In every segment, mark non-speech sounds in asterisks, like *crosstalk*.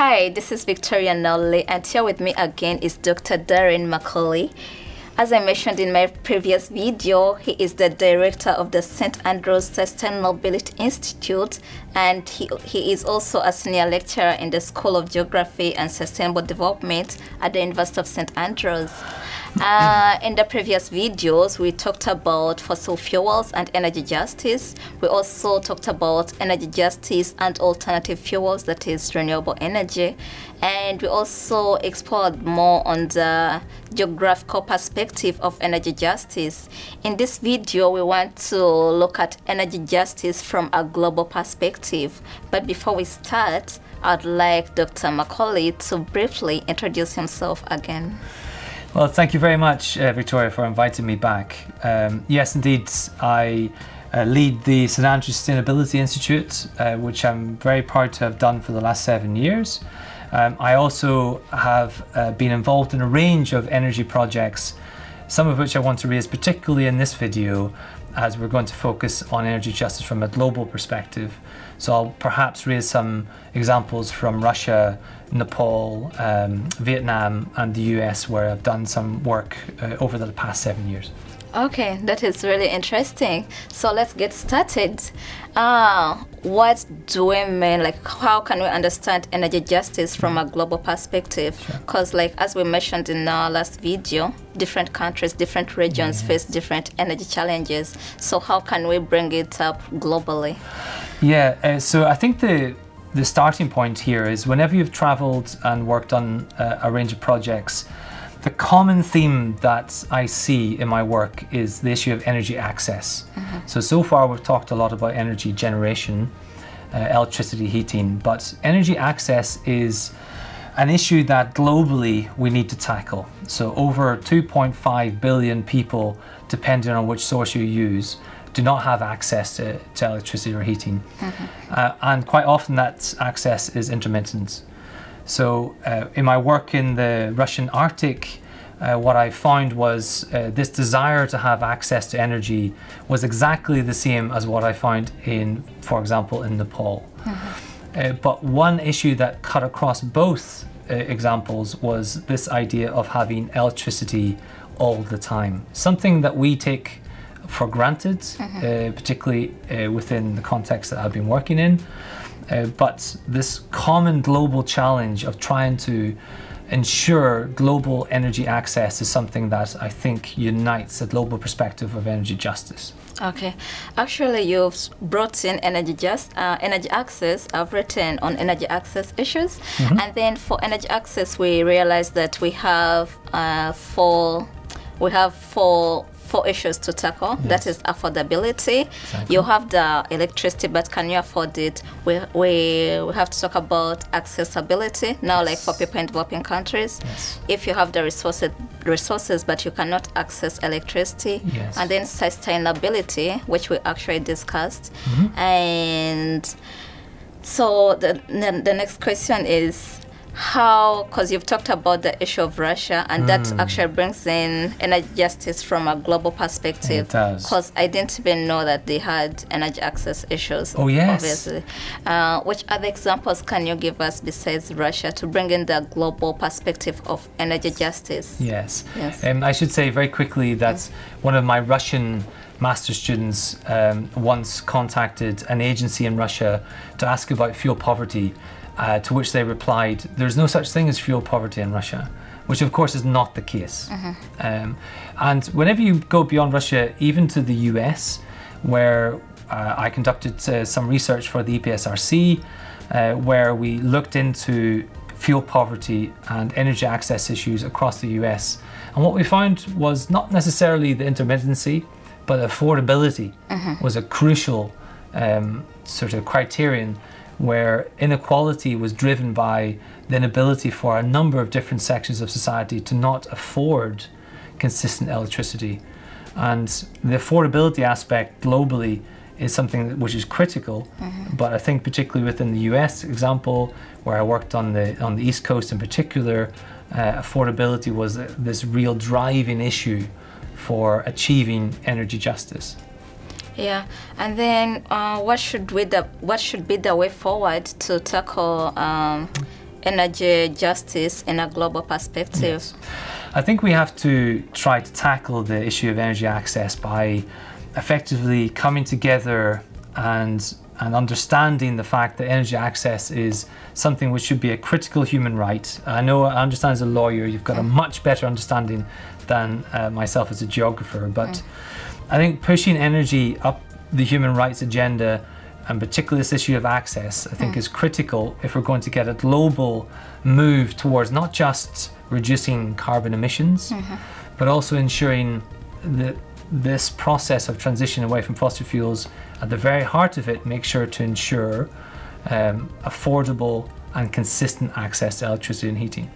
Hi, this is Victoria Nolly, and here with me again is Dr. Darren McCauley. As I mentioned in my previous video, he is the director of the St. Andrews Sustainability Institute, and he, he is also a senior lecturer in the School of Geography and Sustainable Development at the University of St. Andrews. Uh, in the previous videos, we talked about fossil fuels and energy justice. We also talked about energy justice and alternative fuels, that is renewable energy. And we also explored more on the geographical perspective of energy justice. In this video, we want to look at energy justice from a global perspective. But before we start, I'd like Dr. McCauley to briefly introduce himself again. Well, thank you very much, uh, Victoria, for inviting me back. Um, yes, indeed, I uh, lead the St Andrews Sustainability Institute, uh, which I'm very proud to have done for the last seven years. Um, I also have uh, been involved in a range of energy projects, some of which I want to raise particularly in this video, as we're going to focus on energy justice from a global perspective. So I'll perhaps raise some examples from Russia, Nepal, um, Vietnam, and the US, where I've done some work uh, over the past seven years. Okay, that is really interesting. So let's get started. Uh, what do we mean? Like, how can we understand energy justice from a global perspective? Because, sure. like, as we mentioned in our last video, different countries, different regions face different energy challenges. So, how can we bring it up globally? Yeah, uh, so I think the the starting point here is whenever you've traveled and worked on uh, a range of projects, the common theme that I see in my work is the issue of energy access. Mm-hmm. So, so far we've talked a lot about energy generation, uh, electricity, heating, but energy access is an issue that globally we need to tackle. So, over 2.5 billion people, depending on which source you use, do not have access to, to electricity or heating. Mm-hmm. Uh, and quite often that access is intermittent. So, uh, in my work in the Russian Arctic, uh, what I found was uh, this desire to have access to energy was exactly the same as what I found in, for example, in Nepal. Mm-hmm. Uh, but one issue that cut across both uh, examples was this idea of having electricity all the time, something that we take for granted, mm-hmm. particularly within the context that I've been working in. Uh, but this common global challenge of trying to ensure global energy access is something that I think unites a global perspective of energy justice. Okay, actually, you've brought in energy just uh, energy access. I've written on energy access issues, mm-hmm. and then for energy access, we realized that we have uh, four we have four four issues to tackle. Yes. That is affordability. Exactly. You have the electricity, but can you afford it? We, we, we have to talk about accessibility now, yes. like for people in developing countries. Yes. If you have the resources, resources, but you cannot access electricity, and then sustainability, which we actually discussed, mm-hmm. and so the, the next question is how because you've talked about the issue of russia and mm. that actually brings in energy justice from a global perspective. Because i didn't even know that they had energy access issues oh yes. obviously. Uh, which other examples can you give us besides russia to bring in the global perspective of energy justice? Yes. Yes. Um, i should say very quickly that one of my russian master students um, once contacted an agency in russia to ask about fuel poverty uh, to which they replied, There's no such thing as fuel poverty in Russia, which of course is not the case. Mm-hmm. Um, and whenever you go beyond Russia, even to the US, where uh, I conducted uh, some research for the EPSRC, uh, where we looked into fuel poverty and energy access issues across the US. And what we found was not necessarily the intermittency, but affordability mm-hmm. was a crucial um, sort of criterion where inequality was driven by the inability for a number of different sections of society to not afford consistent electricity. And the affordability aspect globally is something which is critical, mm-hmm. but I think particularly within the US example, where I worked on the on the East Coast in particular, uh, affordability was this real driving issue for achieving energy justice. Yeah, and then uh, what should we the what should be the way forward to tackle um, energy justice in a global perspective? Yes. I think we have to try to tackle the issue of energy access by effectively coming together and and understanding the fact that energy access is something which should be a critical human right. I know, I understand as a lawyer, you've got a much better understanding than uh, myself as a geographer, but mm. I think pushing energy up the human rights agenda and particularly this issue of access, I think mm. is critical if we're going to get a global move towards not just reducing carbon emissions, mm-hmm. but also ensuring that this process of transition away from fossil fuels, at the very heart of it, make sure to ensure um, affordable and consistent access to electricity and heating.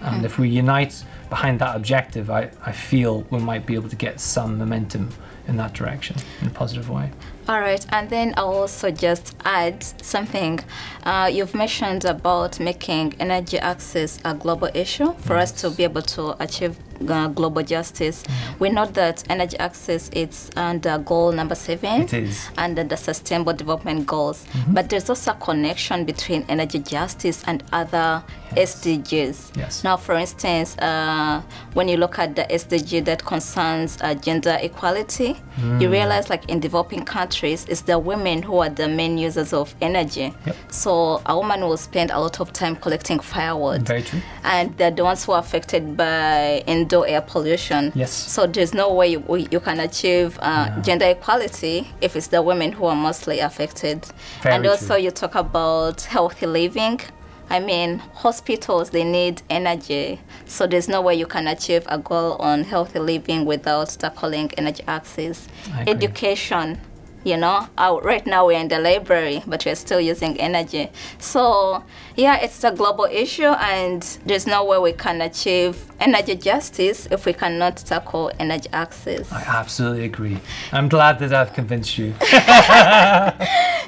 And mm. if we unite behind that objective, I, I feel we might be able to get some momentum in that direction in a positive way. All right, and then I'll also just add something. Uh, you've mentioned about making energy access a global issue for yes. us to be able to achieve uh, global justice. Mm. We know that energy access is under goal number seven. It is. Under the Sustainable Development Goals. Mm-hmm. But there's also a connection between energy justice and other yes. SDGs. Yes. Now, for instance, uh, when you look at the SDG that concerns uh, gender equality, mm. you realize, like in developing countries, it's the women who are the main users of energy. Yep. So a woman will spend a lot of time collecting firewood. Very true. And they're the ones who are affected by indoor air pollution. Yes. So there's no way you, you can achieve uh, yeah. gender equality if it's the women who are mostly affected. Very and also true. you talk about healthy living. I mean, hospitals, they need energy. So there's no way you can achieve a goal on healthy living without tackling energy access. Education, you know uh, right now we're in the library but we're still using energy. So yeah it's a global issue and there's no way we can achieve energy justice if we cannot tackle energy access. I absolutely agree. I'm glad that i've convinced you. *laughs*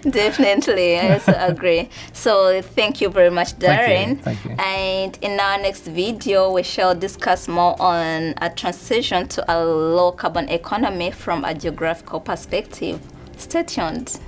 Definitely i also *laughs* agree. So thank you very much darren thank you. thank you. And in our next video we shall discuss more on a transition to a low carbon economy from a geographical perspective Stay tuned.